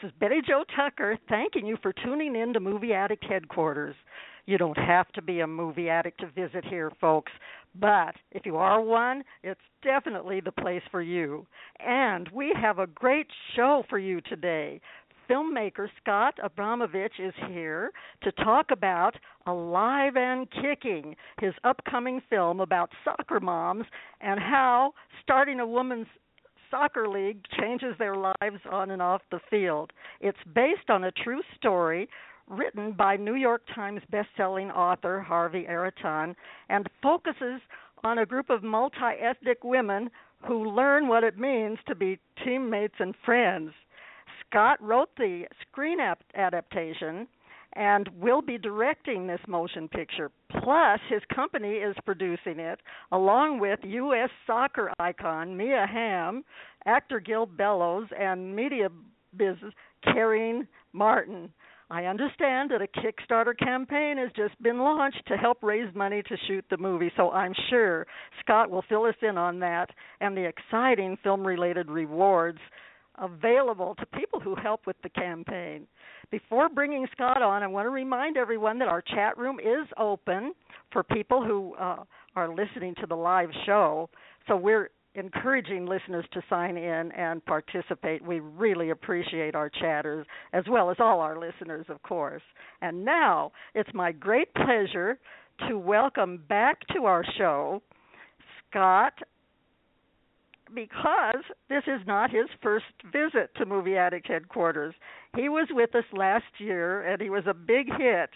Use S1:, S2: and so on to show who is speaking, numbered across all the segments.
S1: This is Betty Jo Tucker thanking you for tuning in to Movie Addict Headquarters. You don't have to be a movie addict to visit here, folks, but if you are one, it's definitely the place for you. And we have a great show for you today. Filmmaker Scott Abramovitch is here to talk about Alive and Kicking, his upcoming film about soccer moms and how starting a woman's soccer league changes their lives on and off the field. It's based on a true story written by New York Times best-selling author Harvey Araton and focuses on a group of multi-ethnic women who learn what it means to be teammates and friends. Scott wrote the screen adaptation and will be directing this motion picture. Plus, his company is producing it, along with U.S. soccer icon Mia Hamm, actor Gil Bellows, and media business Karine Martin. I understand that a Kickstarter campaign has just been launched to help raise money to shoot the movie, so I'm sure Scott will fill us in on that and the exciting film related rewards available to people who help with the campaign. Before bringing Scott on, I want to remind everyone that our chat room is open for people who uh, are listening to the live show. So we're encouraging listeners to sign in and participate. We really appreciate our chatters as well as all our listeners, of course. And now it's my great pleasure to welcome back to our show Scott because this is not his first visit to Movie Addict headquarters. He was with us last year and he was a big hit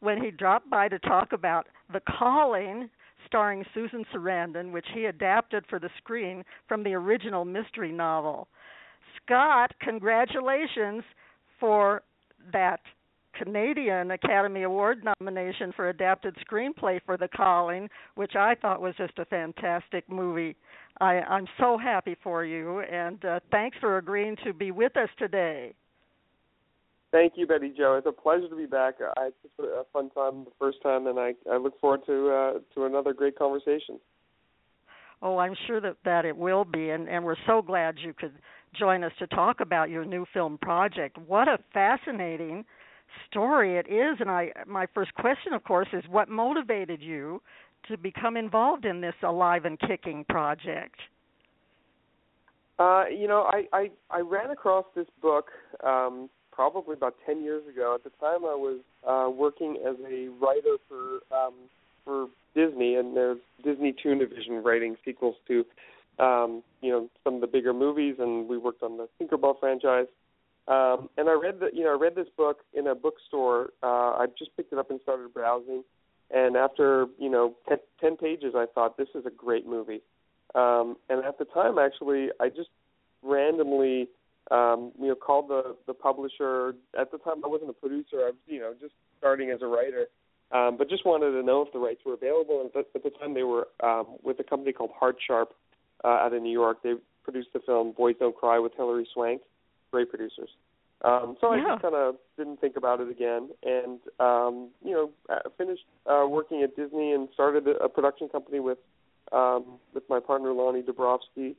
S1: when he dropped by to talk about The Calling starring Susan Sarandon, which he adapted for the screen from the original mystery novel. Scott, congratulations for that Canadian Academy Award nomination for adapted screenplay for The Calling, which I thought was just a fantastic movie. I, I'm so happy for you, and uh, thanks for agreeing to be with us today.
S2: Thank you, Betty Jo. It's a pleasure to be back. I had such a fun time the first time, and I, I look forward to uh, to another great conversation.
S1: Oh, I'm sure that that it will be, and and we're so glad you could join us to talk about your new film project. What a fascinating story it is, and I my first question, of course, is what motivated you to become involved in this Alive and Kicking project?
S2: Uh, you know, I, I I ran across this book um, probably about ten years ago. At the time, I was uh, working as a writer for um, for Disney, and there's Disney Toon Division writing sequels to um, you know some of the bigger movies, and we worked on the Tinkerbell franchise. Um, and I read the you know I read this book in a bookstore. Uh, I just picked it up and started browsing, and after you know ten, ten pages, I thought this is a great movie. Um, and at the time, actually, I just randomly um, you know called the the publisher. At the time, I wasn't a producer. I was you know just starting as a writer, um, but just wanted to know if the rights were available. And at the time, they were um, with a company called Hart Sharp uh, out of New York. They produced the film Boys Don't Cry with Hilary Swank. Great producers. Um, so I just kind of didn't think about it again, and um, you know, finished uh, working at Disney and started a, a production company with um, with my partner Lonnie Dabrowski,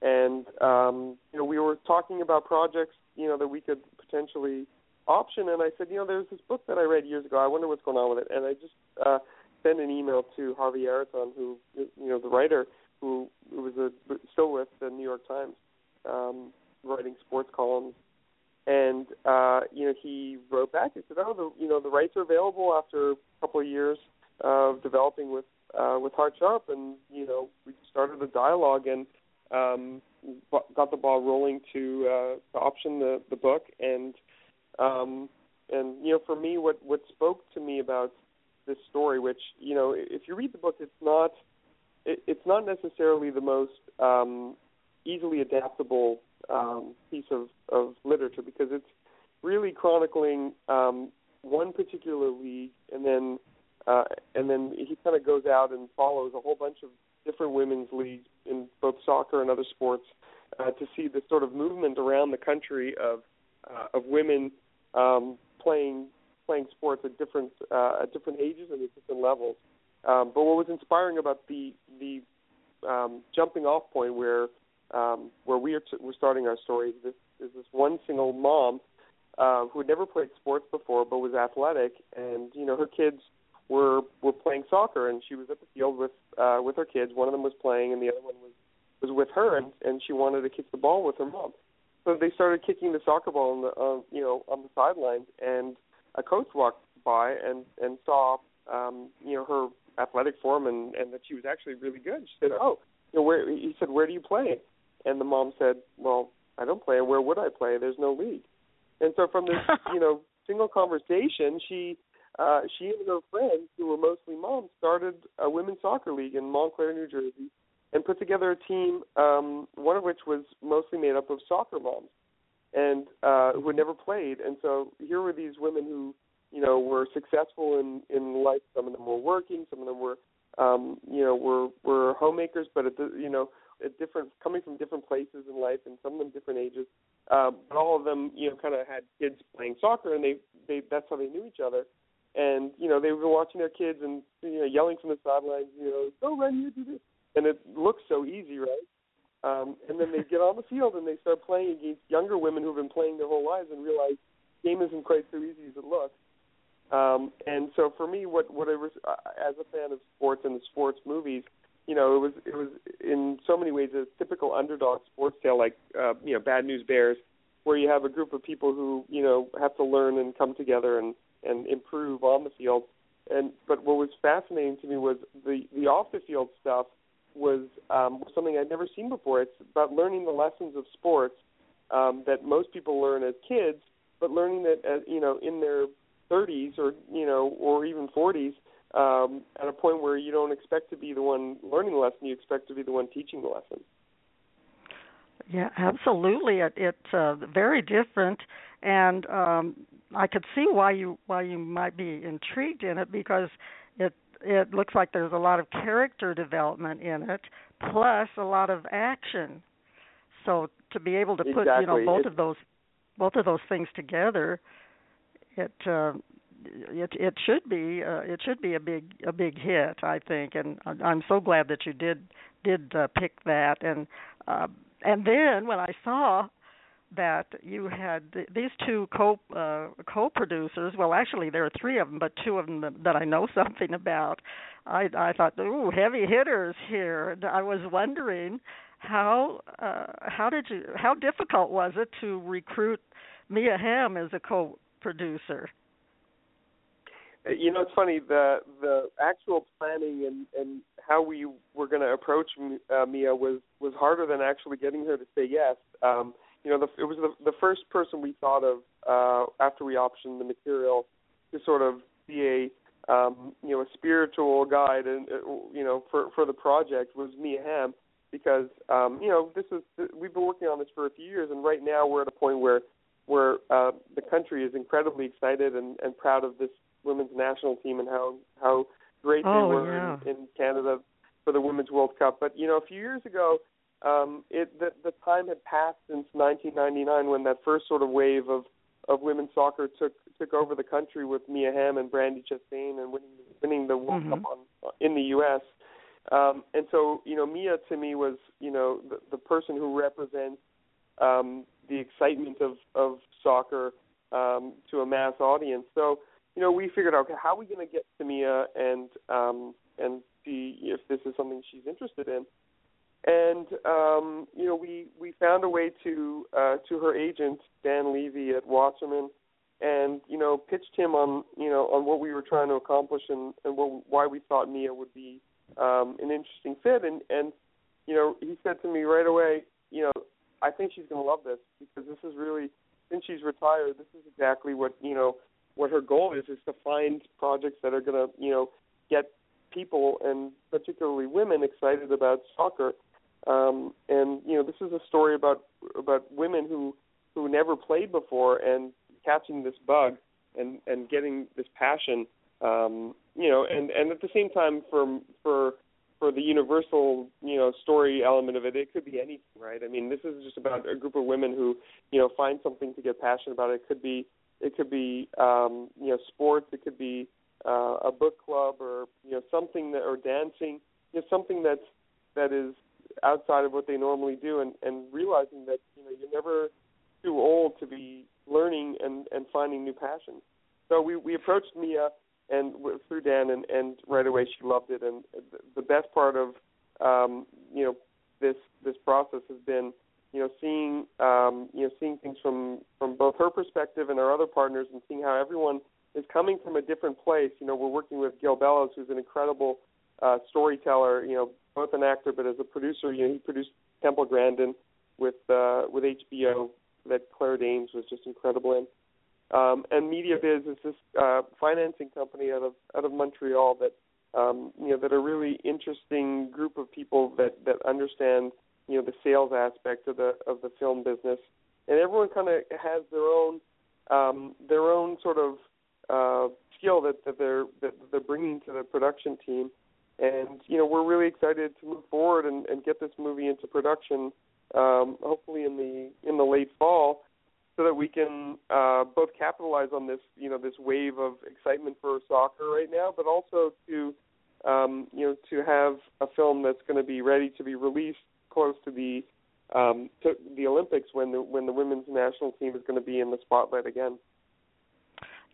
S2: and um, you know, we were talking about projects you know that we could potentially option, and I said, you know, there's this book that I read years ago. I wonder what's going on with it, and I just uh, sent an email to Harvey Araton, who you know the writer who, who was a, still with the New York Times, um, writing sports columns and uh, you know he wrote back. He said, "Oh, the you know the rights are available after a couple of years of developing with uh, with Hart Sharp, and you know we started a dialogue and um, got the ball rolling to uh, to option the the book, and um, and you know, for me, what what spoke to me about this story, which you know, if you read the book, it's not it, it's not necessarily the most um, easily adaptable um, piece of, of literature because it's really chronicling um, one particular league, and then uh, and then he kind of goes out and follows a whole bunch of different women's leagues in both soccer and other sports uh, to see the sort of movement around the country of uh, of women um, playing playing sports at different uh, at different ages and at different levels. Um, but what was inspiring about the the um, jumping off point where um, where we are t- we're starting our story this is this one single mom uh, who had never played sports before but was athletic, and you know her kids were were playing soccer, and she was at the field with uh, with her kids. One of them was playing, and the other one was was with her, and and she wanted to kick the ball with her mom. So they started kicking the soccer ball on the uh, you know on the sidelines, and a coach walked by and and saw um, you know her athletic form and and that she was actually really good. She said, "Oh, you know, where?" He said, "Where do you play?" And the mom said, "Well, I don't play. Where would I play? There's no league." And so from this, you know, single conversation, she uh, she and her friends, who were mostly moms, started a women's soccer league in Montclair, New Jersey, and put together a team, um, one of which was mostly made up of soccer moms, and uh, who had never played. And so here were these women who you know, were successful in in life. Some of them were working. Some of them were, um, you know, were were homemakers, but at the, you know, at different coming from different places in life, and some of them different ages. Um, but all of them, you know, kind of had kids playing soccer, and they they that's how they knew each other. And you know, they were watching their kids and you know, yelling from the sidelines, you know, go run, you do this, and it looks so easy, right? Um, and then they get on the field and they start playing against younger women who've been playing their whole lives and realize game isn't quite so easy as it looks. Um, and so for me, what what I was uh, as a fan of sports and the sports movies, you know, it was it was in so many ways a typical underdog sports tale, like uh, you know, Bad News Bears, where you have a group of people who you know have to learn and come together and and improve on the field. And but what was fascinating to me was the the off the field stuff was um, something I'd never seen before. It's about learning the lessons of sports um, that most people learn as kids, but learning that as, you know in their 30s or you know or even 40s um, at a point where you don't expect to be the one learning the lesson, you expect to be the one teaching the lesson.
S1: Yeah, absolutely. It, it's uh, very different, and um, I could see why you why you might be intrigued in it because it it looks like there's a lot of character development in it, plus a lot of action. So to be able to put
S2: exactly.
S1: you know both
S2: it,
S1: of those both of those things together it uh, it it should be uh, it should be a big a big hit I think and I'm so glad that you did did uh, pick that and uh, and then when I saw that you had th- these two co uh, co-producers. Well, actually, there are three of them, but two of them that, that I know something about. I I thought, ooh, heavy hitters here. And I was wondering how uh, how did you how difficult was it to recruit Mia Hamm as a co producer?
S2: Uh, you know, it's funny the the actual planning and and how we were going to approach uh, Mia was was harder than actually getting her to say yes. Um, you know, the, it was the the first person we thought of uh, after we optioned the material to sort of be a um, you know a spiritual guide and uh, you know for for the project was Mia Hamm because um, you know this is we've been working on this for a few years and right now we're at a point where where uh, the country is incredibly excited and, and proud of this women's national team and how how great
S1: oh,
S2: they were
S1: yeah.
S2: in, in Canada for the women's World Cup. But you know, a few years ago, um, it the, the time had passed since 1999 when that first sort of wave of of women's soccer took took over the country with Mia Hamm and Brandi Chastain and winning winning the World
S1: mm-hmm.
S2: Cup on in the U.S. Um, and so, you know, Mia to me was, you know, the, the person who represents um, the excitement of of soccer um, to a mass audience. So you know, we figured out okay, how are we going to get Samia and um, and see if this is something she's interested in. And um, you know, we we found a way to uh, to her agent Dan Levy at Wasserman, and you know, pitched him on you know on what we were trying to accomplish and and what, why we thought Mia would be um, an interesting fit. And and you know, he said to me right away, you know, I think she's going to love this because this is really since she's retired, this is exactly what you know what her goal is is to find projects that are going to you know get people and particularly women excited about soccer. Um, and you know, this is a story about about women who who never played before and catching this bug and and getting this passion. Um, you know, and and at the same time, for for for the universal you know story element of it, it could be anything, right? I mean, this is just about a group of women who you know find something to get passionate about. It could be it could be um, you know sports. It could be uh, a book club or you know something that or dancing. You know something that's that is outside of what they normally do, and and realizing that you know you're never too old to be learning and and finding new passions. So we we approached Mia and through Dan, and and right away she loved it. And the best part of um, you know this this process has been you know seeing um, you know seeing things from from both her perspective and our other partners, and seeing how everyone is coming from a different place. You know, we're working with Gil Bellows, who's an incredible uh, storyteller. You know, both an actor, but as a producer, you know, he produced Temple Grandin with uh, with HBO that Claire Danes was just incredible in. Um, and Media Biz is this uh, financing company out of out of Montreal that um, you know that are really interesting group of people that that understand you know the sales aspect of the of the film business, and everyone kind of has their own um, their own sort of uh, skill that, that they're that they're bringing to the production team, and you know we're really excited to move forward and, and get this movie into production, um, hopefully in the in the late fall so that we can uh, both capitalize on this, you know, this wave of excitement for soccer right now, but also to, um, you know, to have a film that's going to be ready to be released close to the um, to the Olympics when the when the women's national team is going to be in the spotlight again.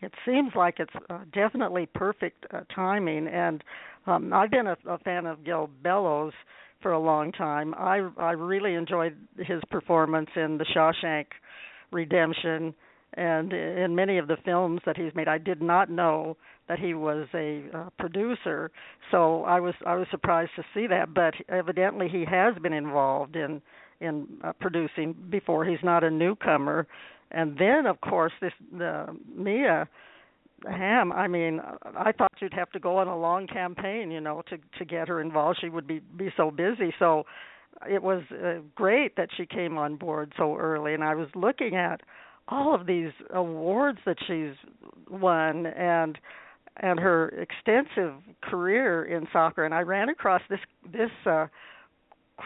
S1: It seems like it's uh, definitely perfect uh, timing, and um, I've been a, a fan of Gil Bellows for a long time. I I really enjoyed his performance in The Shawshank redemption and in many of the films that he's made i did not know that he was a uh, producer so i was i was surprised to see that but evidently he has been involved in in uh, producing before he's not a newcomer and then of course this the Mia Hamm. I mean, I thought you'd have to go on a long campaign, you know, to to get her involved. She would be be so busy. So it was uh, great that she came on board so early and I was looking at all of these awards that she's won and and her extensive career in soccer and I ran across this this uh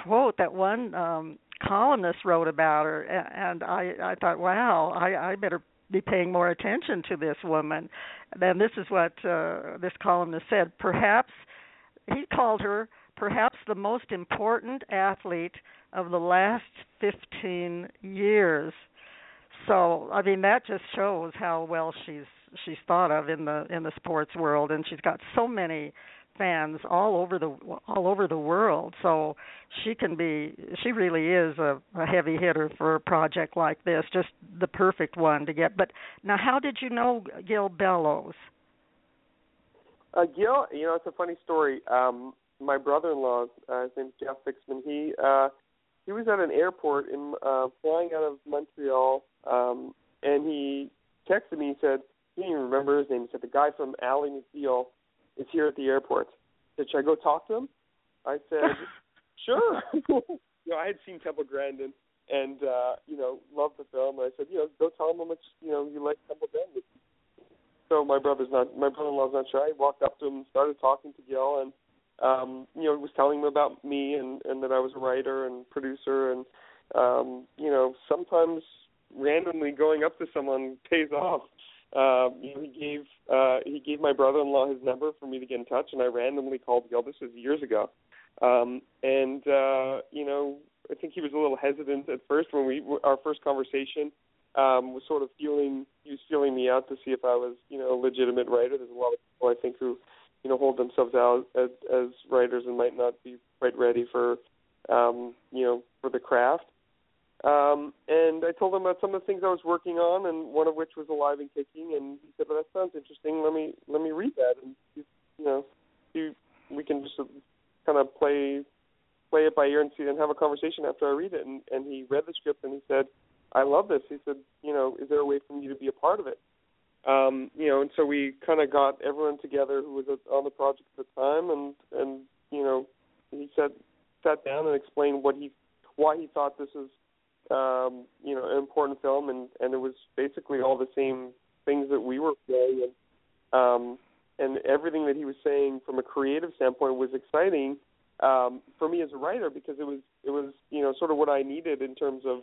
S1: quote that one um columnist wrote about her and I I thought wow I I better be paying more attention to this woman then this is what uh this columnist said perhaps he called her perhaps the most important athlete of the last 15 years. So, I mean that just shows how well she's she's thought of in the in the sports world and she's got so many fans all over the all over the world. So she can be she really is a, a heavy hitter for a project like this, just the perfect one to get. But now how did you know Gil Bellows?
S2: Uh, Gil, you know, it's a funny story. Um, my brother-in-law, uh, his name's Jeff Fixman. He uh, he was at an airport in uh, flying out of Montreal, um, and he texted me. He said didn't even remember his name. He said the guy from Ally McBeal is here at the airport. He said, should I go talk to him? I said, sure. you know, I had seen Temple Grandin and uh, you know loved the film. And I said, you know, go tell him how much you know you like Temple Grandin. So my brother's not, my brother-in-law's not sure. I walked up to him, and started talking to Gil, and um, you know, was telling him about me and, and that I was a writer and producer and um, you know, sometimes randomly going up to someone pays off. Know, he gave uh, he gave my brother-in-law his number for me to get in touch, and I randomly called Gil. This was years ago, um, and uh, you know, I think he was a little hesitant at first when we our first conversation um, was sort of feeling he was feeling me out to see if I was you know a legitimate writer. There's a lot of people I think who you know hold themselves out as, as writers and might not be quite ready for um, you know for the craft. Um, and I told him about some of the things I was working on, and one of which was Alive and Kicking. And he said, "Well, that sounds interesting. Let me let me read that." And you know, we can just kind of play play it by ear and see and have a conversation after I read it. And, and he read the script and he said, "I love this." He said, "You know, is there a way for me to be a part of it?" um, you know, and so we kind of got everyone together who was on the project at the time, and and you know, he said sat down and explained what he why he thought this was um, you know an important film, and and it was basically all the same things that we were feeling, and um, and everything that he was saying from a creative standpoint was exciting um, for me as a writer because it was it was you know sort of what I needed in terms of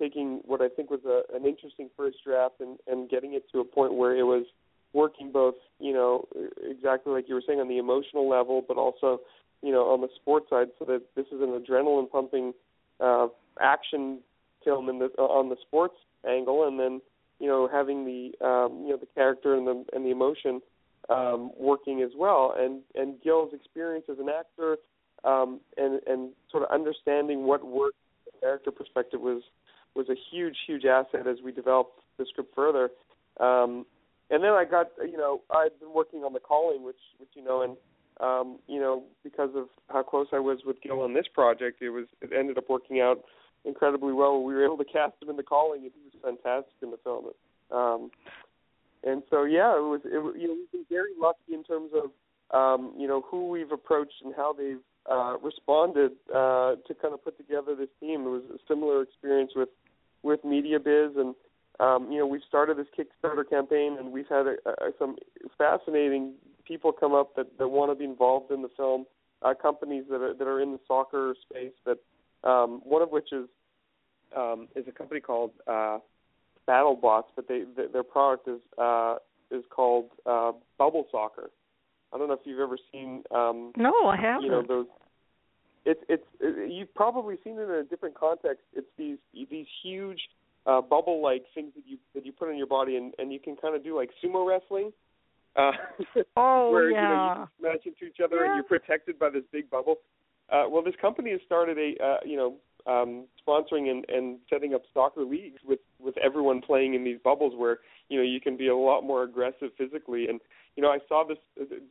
S2: taking what I think was a, an interesting first draft and, and getting it to a point where it was working both, you know, exactly like you were saying on the emotional level, but also, you know, on the sports side, so that this is an adrenaline pumping uh, action film in the uh, on the sports angle, and then you know having the um, you know the character and the and the emotion um, working as well, and and Gil's experience as an actor um, and and sort of understanding what worked from a character perspective was was a huge, huge asset as we developed the script further. Um, and then I got, you know, I'd been working on the calling, which, which you know, and um, you know, because of how close I was with Gil on this project, it was it ended up working out incredibly well. We were able to cast him in the calling, and he was fantastic in the film. Um, and so, yeah, it was. It, you know, we've been very lucky in terms of, um, you know, who we've approached and how they've uh, responded uh, to kind of put together this team. It was a similar experience with with MediaBiz, and um, you know we've started this Kickstarter campaign, and we've had a, a, some fascinating people come up that, that want to be involved in the film. Uh, companies that are that are in the soccer space. That um, one of which is um, is a company called uh, BattleBots, but they th- their product is uh, is called uh, Bubble Soccer. I don't know if you've ever seen. Um,
S1: no, I haven't.
S2: You know those it's it's it, you've probably seen it in a different context. It's these these huge uh, bubble like things that you that you put on your body, and and you can kind of do like sumo wrestling. Uh,
S1: oh
S2: where,
S1: yeah.
S2: You know, you smash into each other,
S1: yeah.
S2: and you're protected by this big bubble. Uh, well, this company has started a uh, you know um, sponsoring and, and setting up soccer leagues with with everyone playing in these bubbles where you know you can be a lot more aggressive physically. And you know I saw this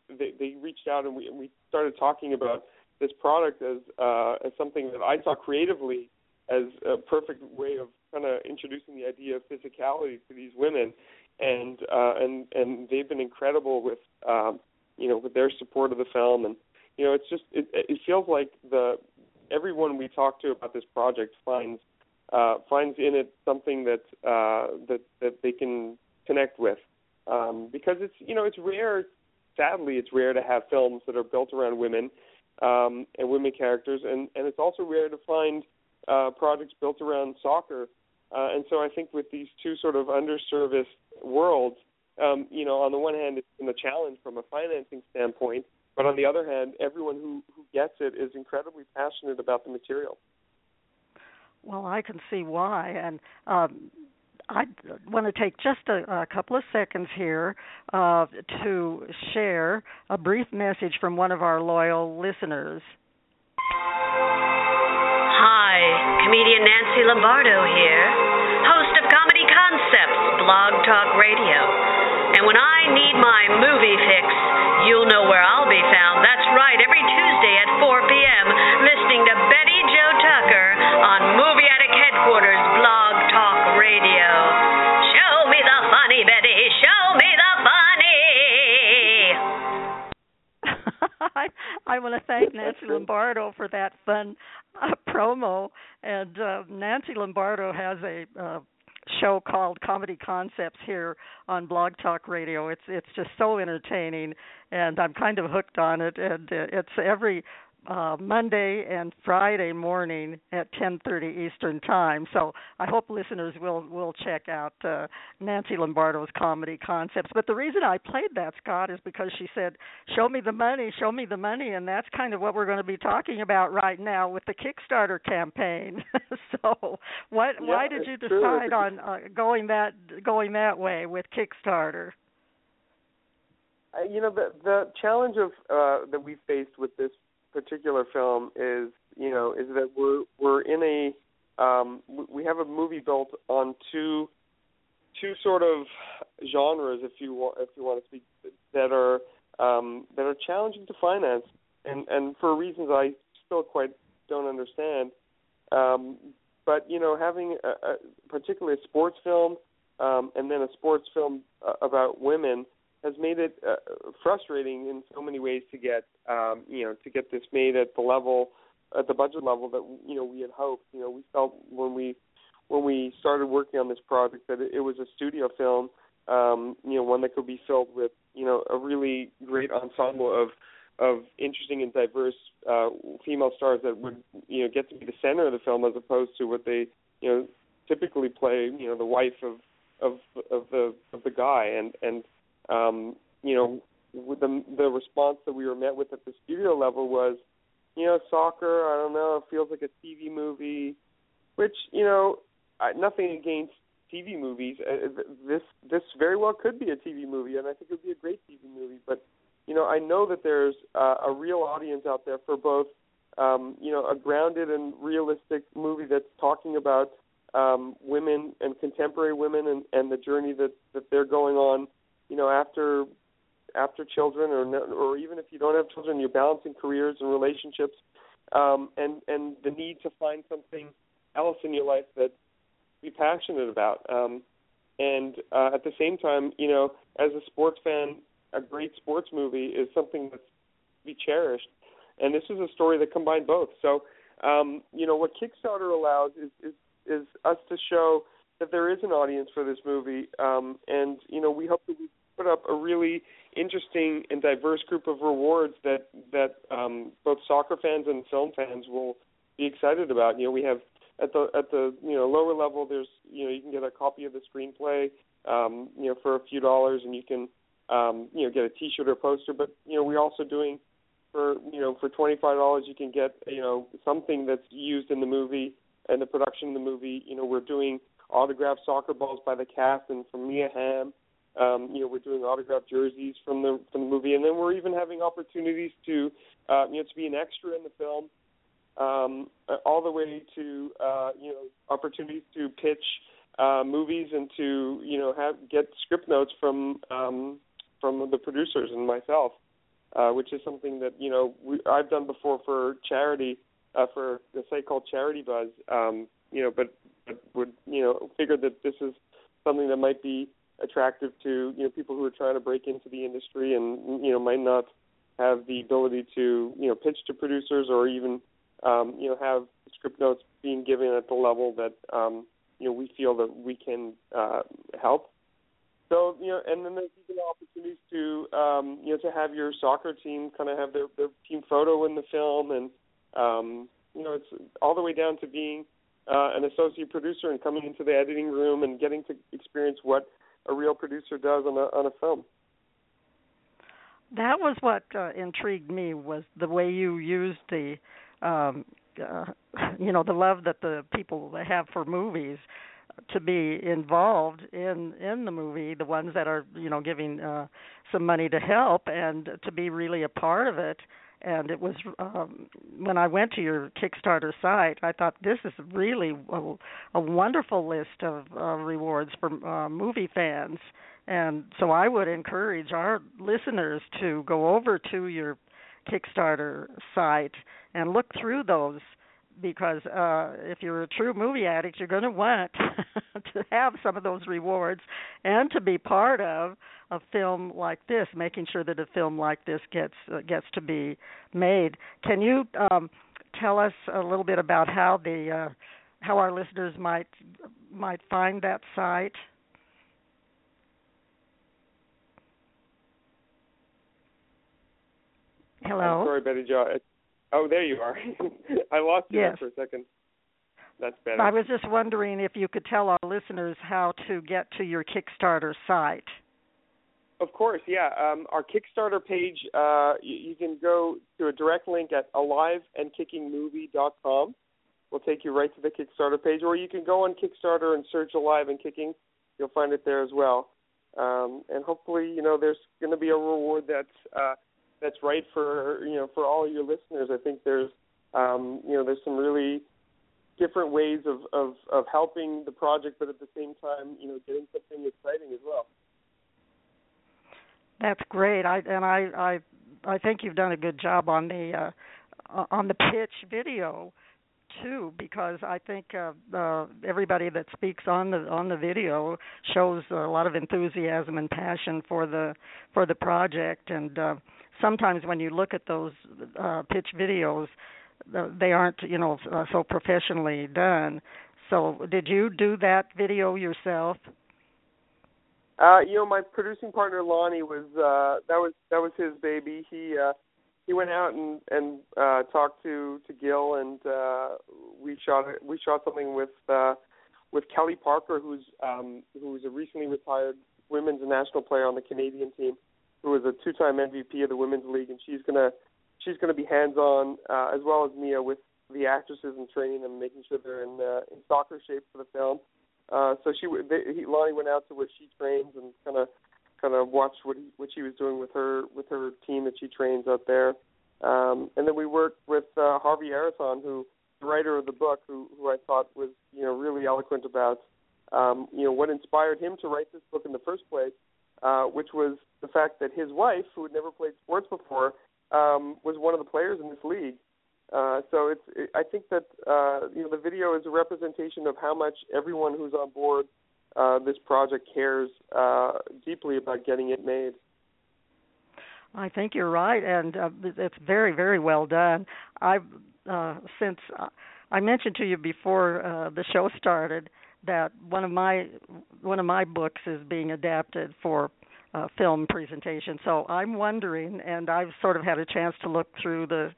S2: they they reached out and we we started talking about this product as uh, as something that I saw creatively as a perfect way of kind of introducing the idea of physicality to these women, and uh, and and they've been incredible with um, you know with their support of the film, and you know it's just it, it feels like the everyone we talk to about this project finds uh, finds in it something that uh, that that they can connect with um, because it's you know it's rare. Sadly, it's rare to have films that are built around women um, and women characters, and, and it's also rare to find uh, projects built around soccer. Uh, and so I think with these two sort of underserviced worlds, um, you know, on the one hand, it's been a challenge from a financing standpoint, but on the other hand, everyone who, who gets it is incredibly passionate about the material.
S1: Well, I can see why, and um, I want to take just a, a, couple of seconds here uh, to share a brief message from one of our loyal listeners.
S3: Hi, comedian Nancy Lombardo here, host of Comedy Concepts Blog Talk Radio. When I need my movie fix, you'll know where I'll be found. That's right, every Tuesday at 4 p.m., listening to Betty Jo Tucker on Movie Addict Headquarters Blog Talk Radio. Show me the funny, Betty. Show me the
S1: funny. I, I want to thank Nancy Lombardo for that fun uh, promo. And uh, Nancy Lombardo has a uh, show called Comedy Concepts here on Blog Talk Radio. It's it's just so entertaining, and I'm kind of hooked on it. And uh, it's every uh, Monday and Friday morning at 10:30 Eastern Time. So I hope listeners will will check out uh, Nancy Lombardo's comedy concepts. But the reason I played that Scott is because she said, "Show me the money, show me the money," and that's kind of what we're going to be talking about right now with the Kickstarter campaign. so what
S2: yeah,
S1: why did you
S2: true.
S1: decide on uh, going that going that way with Kickstarter?
S2: Uh, you know the the challenge of uh, that we faced with this particular film is you know is that we're we're in a um, we have a movie built on two two sort of genres if you want if you want to speak that are um, that are challenging to finance and and for reasons I still quite don't understand. Um, but you know having a, a particularly a sports film um, and then a sports film uh, about women has made it uh, frustrating in so many ways to get um, you know to get this made at the level at the budget level that you know we had hoped. You know, we felt when we when we started working on this project that it, was a studio film, um, you know, one that could be filled with you know a really great ensemble of of interesting and diverse uh, female stars that would you know get to be the center of the film as opposed to what they you know typically play you know the wife of of of the of the guy and and um you know the the response that we were met with at the studio level was you know soccer I don't know it feels like a TV movie which you know I, nothing against TV movies. Uh, this this very well could be a TV movie and I think it would be a great TV movie but you know I know that there's uh, a real audience out there for both um you know a grounded and realistic movie that's talking about um, women and contemporary women and, and the journey that, that they're going on, you know, after after children or or even if you don't have children, you're balancing careers and relationships, um, and and the need to find something else in your life that be passionate about. Um, and uh, at the same time, you know, as a sports fan, a great sports movie is something that's to be cherished. And this is a story that combined both. So, um, you know, what Kickstarter allows is, is is us to show that there is an audience for this movie, um, and you know we hope that we put up a really interesting and diverse group of rewards that that um, both soccer fans and film fans will be excited about. You know, we have at the at the you know lower level, there's you know you can get a copy of the screenplay, um, you know, for a few dollars, and you can um, you know get a T-shirt or poster. But you know, we're also doing for you know for twenty five dollars, you can get you know something that's used in the movie and the production of the movie. You know, we're doing autographed soccer balls by the cast and from Mia Hamm. Um, you know, we're doing autographed jerseys from the from the movie, and then we're even having opportunities to, uh, you know, to be an extra in the film, um, all the way to, uh, you know, opportunities to pitch uh, movies and to, you know, have get script notes from um, from the producers and myself, uh, which is something that you know we, I've done before for charity uh, for a site called Charity Buzz. Um, you know, but, but would you know figured that this is something that might be attractive to you know people who are trying to break into the industry and you know might not have the ability to you know pitch to producers or even um, you know have script notes being given at the level that um, you know we feel that we can uh, help. So you know, and then there's even opportunities to um, you know to have your soccer team kind of have their, their team photo in the film and um, you know, it's all the way down to being uh, an associate producer and coming into the editing room and getting to experience what a real producer does on a on a film.
S1: That was what uh, intrigued me was the way you used the um uh, you know the love that the people have for movies to be involved in in the movie the ones that are you know giving uh some money to help and to be really a part of it and it was um, when I went to your Kickstarter site, I thought this is really a, a wonderful list of uh, rewards for uh, movie fans, and so I would encourage our listeners to go over to your Kickstarter site and look through those because uh if you're a true movie addict you're going to want to have some of those rewards and to be part of a film like this making sure that a film like this gets uh, gets to be made can you um tell us a little bit about how the uh how our listeners might might find that site Hello.
S2: I'm sorry, Betty Jo. Oh, there you are. I lost you
S1: yes.
S2: for a second. That's better.
S1: I was just wondering if you could tell our listeners how to get to your Kickstarter site.
S2: Of course, yeah. Um, our Kickstarter page, uh, you, you, can go to a direct link at aliveandkickingmovie.com. We'll take you right to the Kickstarter page, or you can go on Kickstarter and search Alive and Kicking. You'll find it there as well. Um, and hopefully, you know, there's going to be a reward that's uh, that's right for you know for all your listeners. I think there's um, you know there's some really different ways of, of of helping the project, but at the same time you know getting something exciting as well.
S1: That's great. I and I I I think you've done a good job on the uh, on the pitch video too because I think uh, uh, everybody that speaks on the on the video shows a lot of enthusiasm and passion for the for the project and uh, sometimes when you look at those uh, pitch videos they aren't you know uh, so professionally done. So did you do that video yourself?
S2: Uh you know my producing partner Lonnie was uh that was that was his baby. He uh he went out and and uh talked to to Gil and uh we shot we shot something with uh with Kelly Parker who's um who's a recently retired women's national player on the Canadian team who was a two-time MVP of the women's league and she's to she's to be hands-on uh as well as Mia with the actresses and training them making sure they're in uh, in soccer shape for the film. Uh so she they, he, Lonnie went out to where she trains and kind of kind of watched what he, what she was doing with her with her team that she trains out there. Um, and then we worked with uh, Harvey Araton, who the writer of the book, who who I thought was you know really eloquent about um, you know what inspired him to write this book in the first place, uh, which was the fact that his wife, who had never played sports before, um, was one of the players in this league. Uh, so it's it, I think that uh, you know the video is a representation of how much everyone who's on board uh, this project cares uh, deeply about getting it made.
S1: I think you're right, and uh, it's very, very well done. I've uh, since uh, I mentioned to you before uh, the show started that one of my one of my books is being adapted for uh, film presentation. So I'm wondering, and I've sort of had a chance to look through the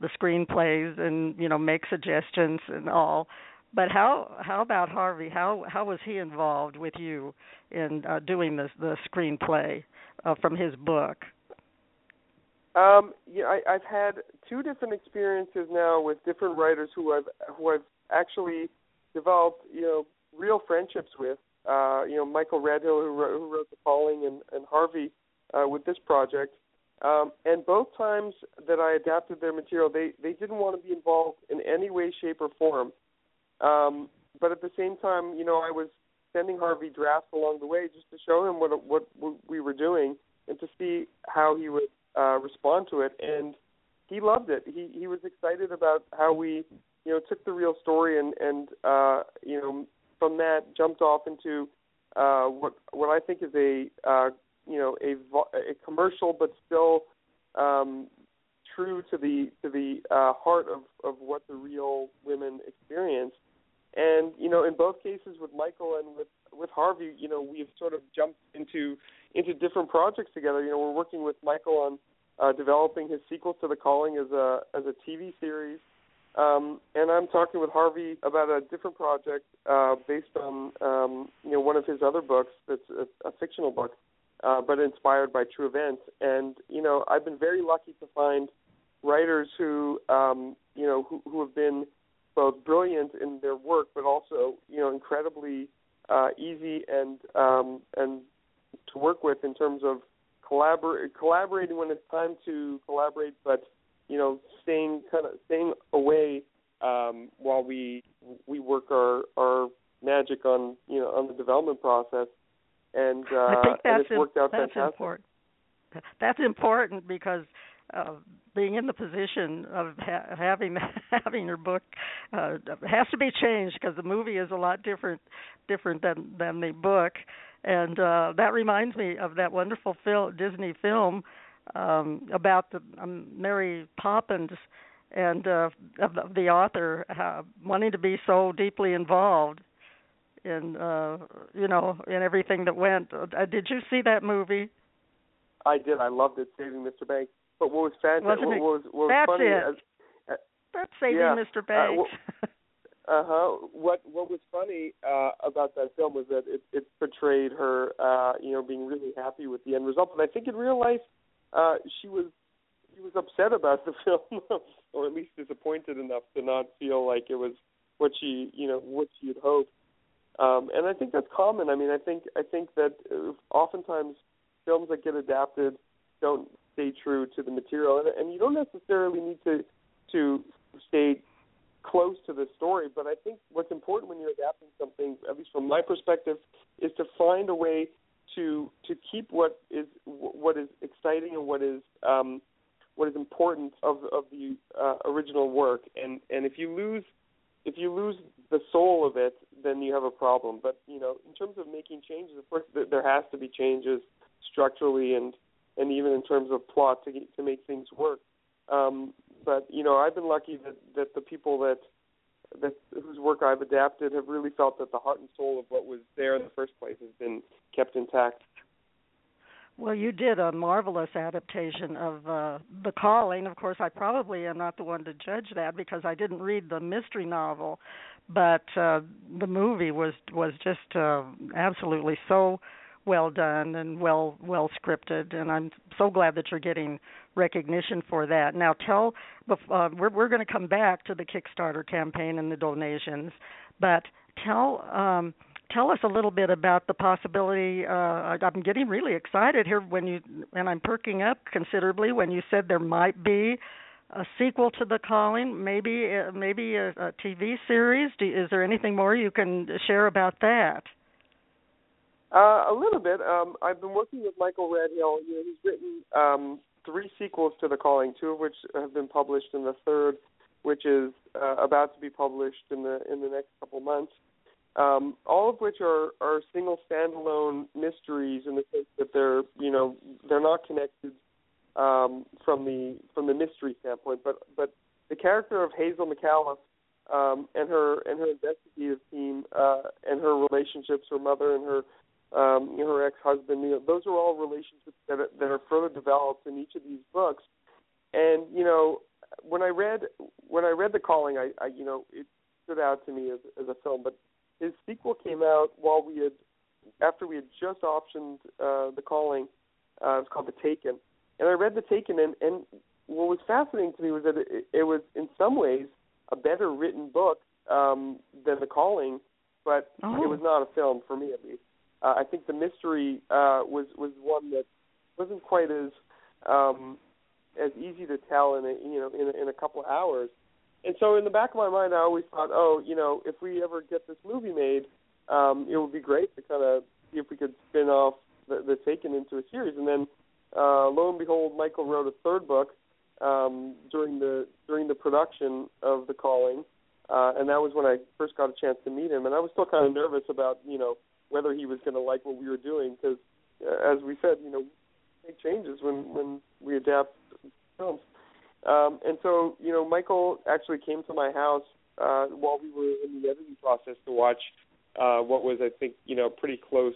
S1: the screenplays and you know make suggestions and all. But how how about Harvey? How how was he involved with you in uh, doing this the screenplay uh, from his book?
S2: Um, yeah, I, I've had two different experiences now with different writers who I've who I've actually developed you know real friendships with. Uh, you know Michael Redhill who wrote, who wrote The Calling and, and Harvey uh, with this project. Um, and both times that I adapted their material, they they didn't want to be involved in any way, shape, or form. Um, but at the same time, you know, I was sending Harvey drafts along the way just to show him what what, we were doing and to see how he would uh, respond to it. And he loved it. He he was excited about how we you know took the real story and and uh, you know from that jumped off into uh, what what I think is a uh, you know a, a commercial but still um, true to the to the uh, heart of of what the real women experience. And you know, in both cases with Michael and with with Harvey, you know, we've sort of jumped into into different projects together. You know, we're working with Michael on uh, developing his sequel to The Calling as a as a TV series. Um, and I'm talking with Harvey about a different project uh, based on um, you know one of his other books that's a, a fictional book, uh, but inspired by true events. And you know I've been very lucky to find writers who um, you know who, who have been both brilliant in their work, but also you know incredibly uh, easy and um, and to work with in terms of collabor- collaborating when it's time to collaborate, but you know staying kind of staying away um, while we we work our our magic on you know on the development process. And uh,
S1: I think that's
S2: and it's worked out
S1: that's
S2: fantastic.
S1: important. That's important because uh, being in the position of ha- having having your book uh, has to be changed because the movie is a lot different different than than the book, and uh, that reminds me of that wonderful film Disney film um, about the um, Mary Poppins and uh, of the, author uh, wanting to be so deeply involved in uh, you know in everything that went. Uh, did you see that movie?
S2: I did. I loved it, Saving Mr. Banks. But what was fantastic, what was, what was
S1: That's
S2: funny,
S1: it.
S2: As,
S1: That's saving
S2: Yeah,
S1: Mr.
S2: uh,
S1: Banks.
S2: Uh huh. What What was funny uh, about that film was that it, it portrayed her, uh, you know, being really happy with the end result. But I think in real life, uh, she was she was upset about the film, or at least disappointed enough to not feel like it was what she, you know, what she had hoped. Um, and I think that's common. I mean, I think I think that uh, oftentimes films that get adapted don't stay true to the material, and, and you don't necessarily need to to stay close to the story. But I think what's important when you're adapting something, at least from my perspective, is to find a way to to keep what is what is exciting and what is um, what is important of of the uh, original work. And and if you lose if you lose the soul of it, then you have a problem. But you know, in terms of making changes, of course, there has to be changes structurally and and even in terms of plot to to make things work. Um, but you know, I've been lucky that that the people that that whose work I've adapted have really felt that the heart and soul of what was there in the first place has been kept intact.
S1: Well, you did a marvelous adaptation of uh, The Calling. Of course, I probably am not the one to judge that because I didn't read the mystery novel, but uh, the movie was was just uh, absolutely so well done and well well scripted and I'm so glad that you're getting recognition for that. Now tell uh, we're we're going to come back to the Kickstarter campaign and the donations, but tell um tell us a little bit about the possibility uh I'm getting really excited here when you and I'm perking up considerably when you said there might be a sequel to The Calling, maybe uh, maybe a, a TV series. Do, is there anything more you can share about that?
S2: Uh, a little bit. Um, I've been working with Michael Redhill. You know, he's written um, three sequels to The Calling, two of which have been published, and the third, which is uh, about to be published in the in the next couple months. Um, all of which are are single standalone mysteries in the sense that they're you know they're not connected um, from the from the mystery standpoint, but but the character of Hazel Micallef um, and her and her investigative team uh, and her relationships, her mother and her um, her ex-husband. You know, those are all relationships that are, that are further developed in each of these books. And you know, when I read when I read The Calling, I, I you know it stood out to me as as a film. But his sequel came out while we had after we had just optioned uh, The Calling. Uh, it was called The Taken, and I read The Taken, and and what was fascinating to me was that it, it was in some ways a better written book um, than The Calling, but
S1: oh.
S2: it was not a film for me at least. Uh, I think the mystery uh, was was one that wasn't quite as um, as easy to tell in a you know in a, in a couple of hours. And so in the back of my mind, I always thought, oh, you know, if we ever get this movie made, um, it would be great to kind of see if we could spin off the, the Taken into a series. And then, uh, lo and behold, Michael wrote a third book um, during the during the production of The Calling, uh, and that was when I first got a chance to meet him. And I was still kind of nervous about, you know, whether he was going to like what we were doing because, uh, as we said, you know, make changes when when we adapt films. Um, and so, you know, Michael actually came to my house uh, while we were in the editing process to watch uh, what was, I think, you know, pretty close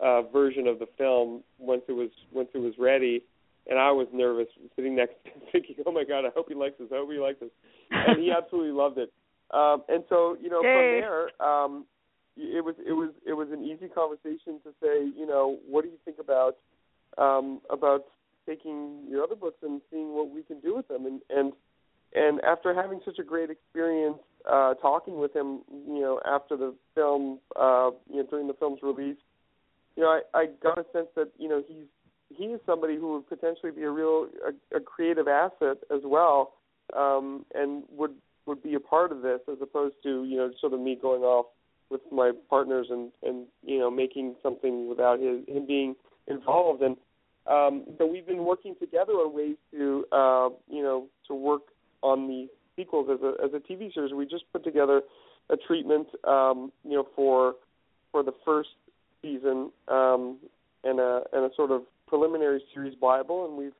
S2: uh, version of the film once it was once it was ready. And I was nervous, sitting next to him, thinking, "Oh my God, I hope he likes this. I hope he likes this." And he absolutely loved it. Um, and so, you know,
S1: Yay.
S2: from there, um, it was it was it was an easy conversation to say, you know, what do you think about um, about taking your other books and seeing what we can do with them? And and and after having such a great experience uh, talking with him, you know, after the film, uh, you know, during the film's release, you know, I, I got a sense that you know he's he is somebody who would potentially be a real a, a creative asset as well, um, and would would be a part of this as opposed to you know sort of me going off with my partners and and you know making something without his him being involved. And um so we've been working together on ways to uh you know to work on the sequels. As a as a TV series we just put together a treatment um you know for for the first season um and a and a sort of preliminary series bible. And we've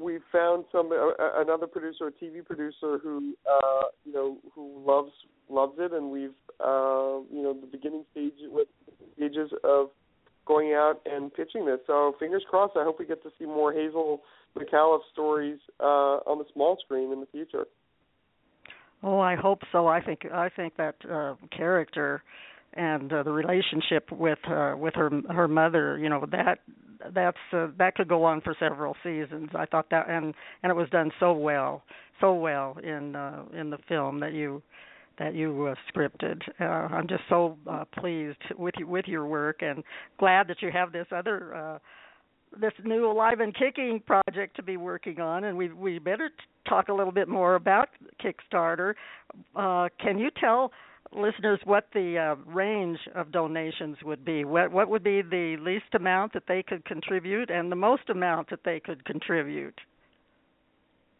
S2: we found some uh, another producer, a TV producer who uh, you know who loves loves it, and we've uh, you know the beginning stage with stages of going out and pitching this. So fingers crossed. I hope we get to see more Hazel Micallef stories uh, on the small screen in the future.
S1: Oh, I hope so. I think I think that uh, character and uh, the relationship with uh, with her her mother, you know, that that's uh, that could go on for several seasons. I thought that and and it was done so well, so well in uh, in the film that you that you uh, scripted. Uh, I'm just so uh, pleased with you, with your work and glad that you have this other uh, this new Alive and Kicking project to be working on. And we we better talk a little bit more about Kickstarter. Uh, can you tell listeners what the uh, range of donations would be. What what would be the least amount that they could contribute and the most amount that they could contribute?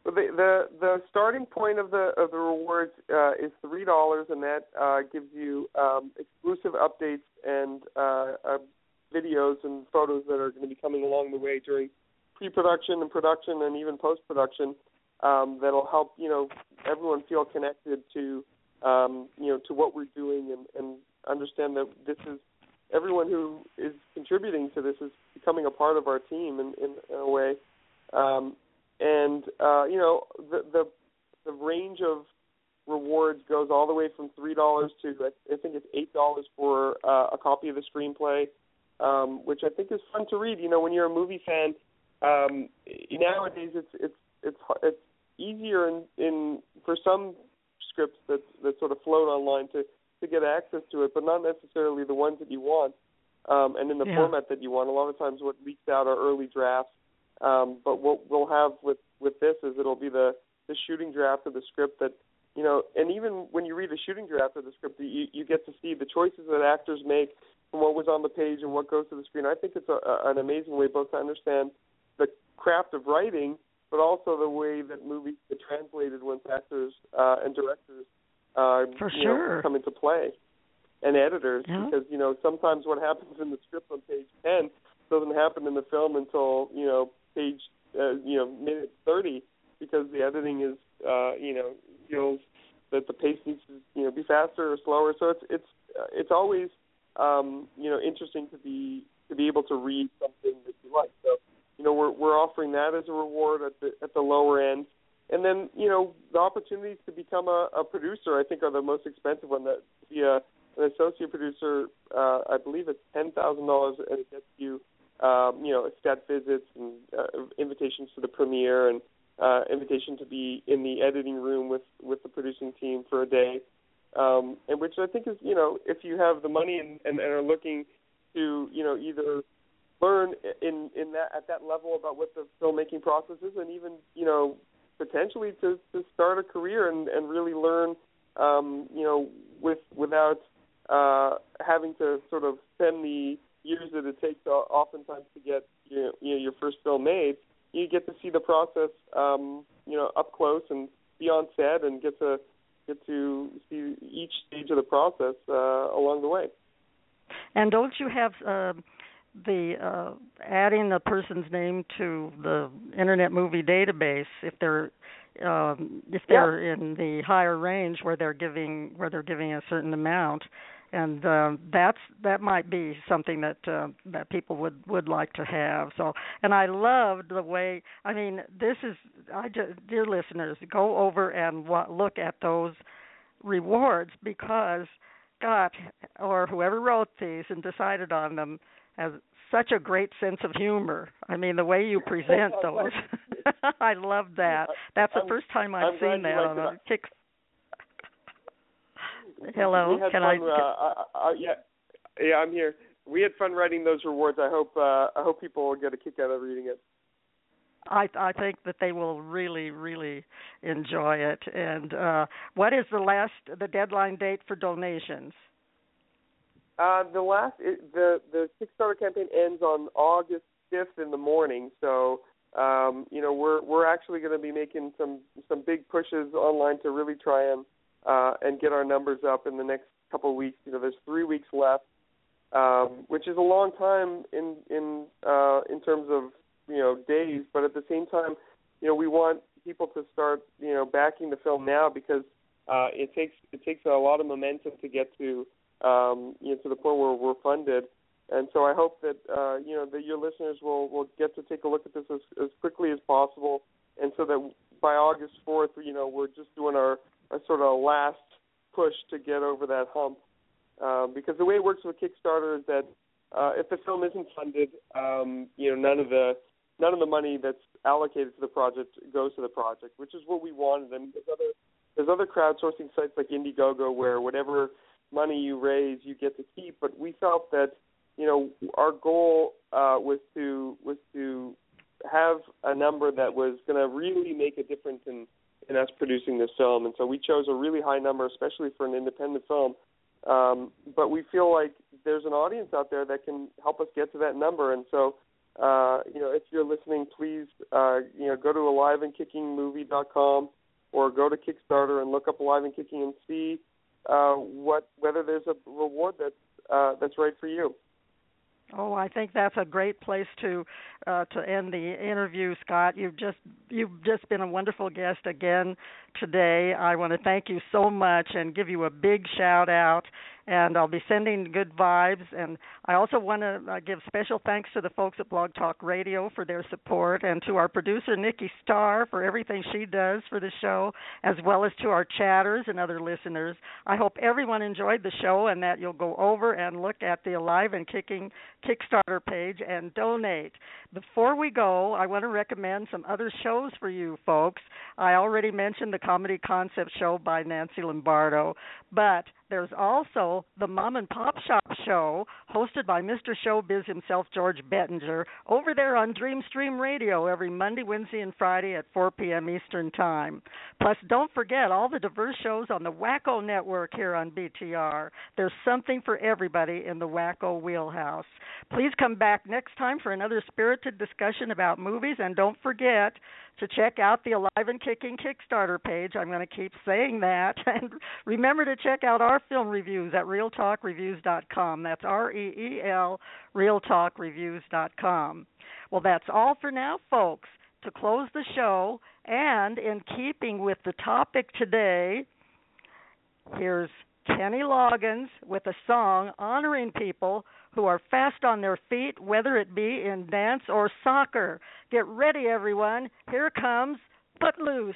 S2: But the the, the starting point of the of the rewards uh, is three dollars, and that uh, gives you um, exclusive updates and uh, uh, videos and photos that are going to be coming along the way during pre-production and production and even post-production. Um, that'll help you know everyone feel connected to um, you know to what we're doing and, and understand that this is everyone who is contributing to this is becoming a part of our team in, in, in a way. Um, and uh, you know the the the range of rewards goes all the way from three dollars to I think it's eight dollars for uh, a copy of the screenplay, um, which I think is fun to read. You know, when you're a movie fan, um, nowadays it's it's it's it's easier in, in for some scripts that that sort of float online to to get access to it, but not necessarily the ones that you want um, and in the
S1: yeah.
S2: format that you want. A lot of times, what leaks out are early drafts um, but what we'll have with with this is it'll be the the shooting draft of the script that you know, and even when you read the shooting draft of the script, you you get to see the choices that actors make from what was on the page and what goes to the screen. I think it's a, a, an amazing way both to understand the craft of writing, but also the way that movies get translated once actors uh, and directors uh,
S1: For
S2: you
S1: sure.
S2: know, come into play, and editors,
S1: Yeah.
S2: because you know sometimes what happens in the script on page ten doesn't happen in the film until you know page uh, you know minute thirty because the editing is uh, you know feels that the pace needs to you know be faster or slower. So it's it's uh, it's always um, you know interesting to be to be able to read something that you like. So you know we're we're offering that as a reward at the at the lower end. And then you know the opportunities to become a, a producer, I think, are the most expensive one. That be a, an associate producer, uh, I believe it's ten thousand dollars, and it gets you um, you know, set visits and uh, invitations to the premiere and uh, invitation to be in the editing room with with the producing team for a day, um, and which I think is you know if you have the money and, and, and are looking to you know either learn in in that at that level about what the filmmaking process is and even you know potentially to to start a career and and really learn um, you know with without uh, having to sort of spend the years that it takes oftentimes to get you know, you know your first film made, you get to see the process um, you know up close and be on set and get to get to see each stage of the process uh, along the way.
S1: And don't you have uh, the uh, adding the person's name to the Internet Movie Database if they're um, if they're in the higher range where they're giving where they're giving a certain amount, and uh, that's that might be something that uh, that people would would like to have. So, and I loved the way. I mean, this is I just dear listeners, go over and wa- look at those rewards because God or whoever wrote these and decided on them has such a great sense of humor. I mean, the way you present those, I love that. That's the
S2: I'm-
S1: first time I've
S2: I'm
S1: seen that on
S2: a
S1: kick. Hello, can
S2: fun,
S1: I?
S2: Uh, uh, yeah, yeah, I'm here. We had fun writing those rewards. I hope uh, I hope people will get a kick out of reading it.
S1: I I think that they will really really enjoy it. And uh what is the last the deadline date for donations?
S2: Uh, the last the the Kickstarter campaign ends on August 5th in the morning. So um, you know we're we're actually going to be making some some big pushes online to really try and uh, and get our numbers up in the next couple of weeks. You know, there's three weeks left, um, which is a long time in in uh, in terms of you know days, but at the same time, you know we want people to start you know backing the film now because uh, it takes it takes a lot of momentum to get to um, you know to the point where we're funded. And so I hope that uh, you know that your listeners will will get to take a look at this as, as quickly as possible, and so that by August 4th, you know, we're just doing our, our sort of last push to get over that hump. Um, because the way it works with Kickstarter is that uh, if the film isn't funded, um, you know, none of the none of the money that's allocated to the project goes to the project, which is what we wanted. And there's other there's other crowdsourcing sites like Indiegogo where whatever money you raise you get to keep. But we felt that you know our goal uh, was to was to have a number that was going to really make a difference in in us producing this film, and so we chose a really high number, especially for an independent film. Um, but we feel like there's an audience out there that can help us get to that number, and so uh, you know, if you're listening, please, uh, you know, go to aliveandkickingmovie.com or go to Kickstarter and look up Alive and Kicking and see uh, what whether there's a reward that's uh, that's right for you.
S1: Oh, I think that's a great place to uh, to end the interview, Scott. You've just you've just been a wonderful guest again today. I want to thank you so much and give you a big shout out and I'll be sending good vibes. And I also want to uh, give special thanks to the folks at Blog Talk Radio for their support, and to our producer Nikki Starr for everything she does for the show, as well as to our chatters and other listeners. I hope everyone enjoyed the show and that you'll go over and look at the Alive and Kicking Kickstarter page and donate. Before we go, I want to recommend some other shows for you folks. I already mentioned the Comedy Concept Show by Nancy Lombardo, but there's also the Mom and Pop Shop Show, hosted by Mr. Showbiz himself, George Bettinger, over there on Dreamstream Radio every Monday, Wednesday, and Friday at 4 p.m. Eastern Time. Plus, don't forget all the diverse shows on the Wacko Network here on BTR. There's something for everybody in the Wacko wheelhouse. Please come back next time for another spirited discussion about movies, and don't forget to check out the Alive and Kicking Kickstarter page. I'm going to keep saying that. And remember to check out our film reviews at reeltalkreviews.com. That's R E E L, reeltalkreviews.com. Well, that's all for now, folks. To close the show, and in keeping with the topic today, here's Kenny Loggins with a song honoring people who are fast on their feet, whether it be in dance or soccer. Get ready, everyone. Here comes Footloose.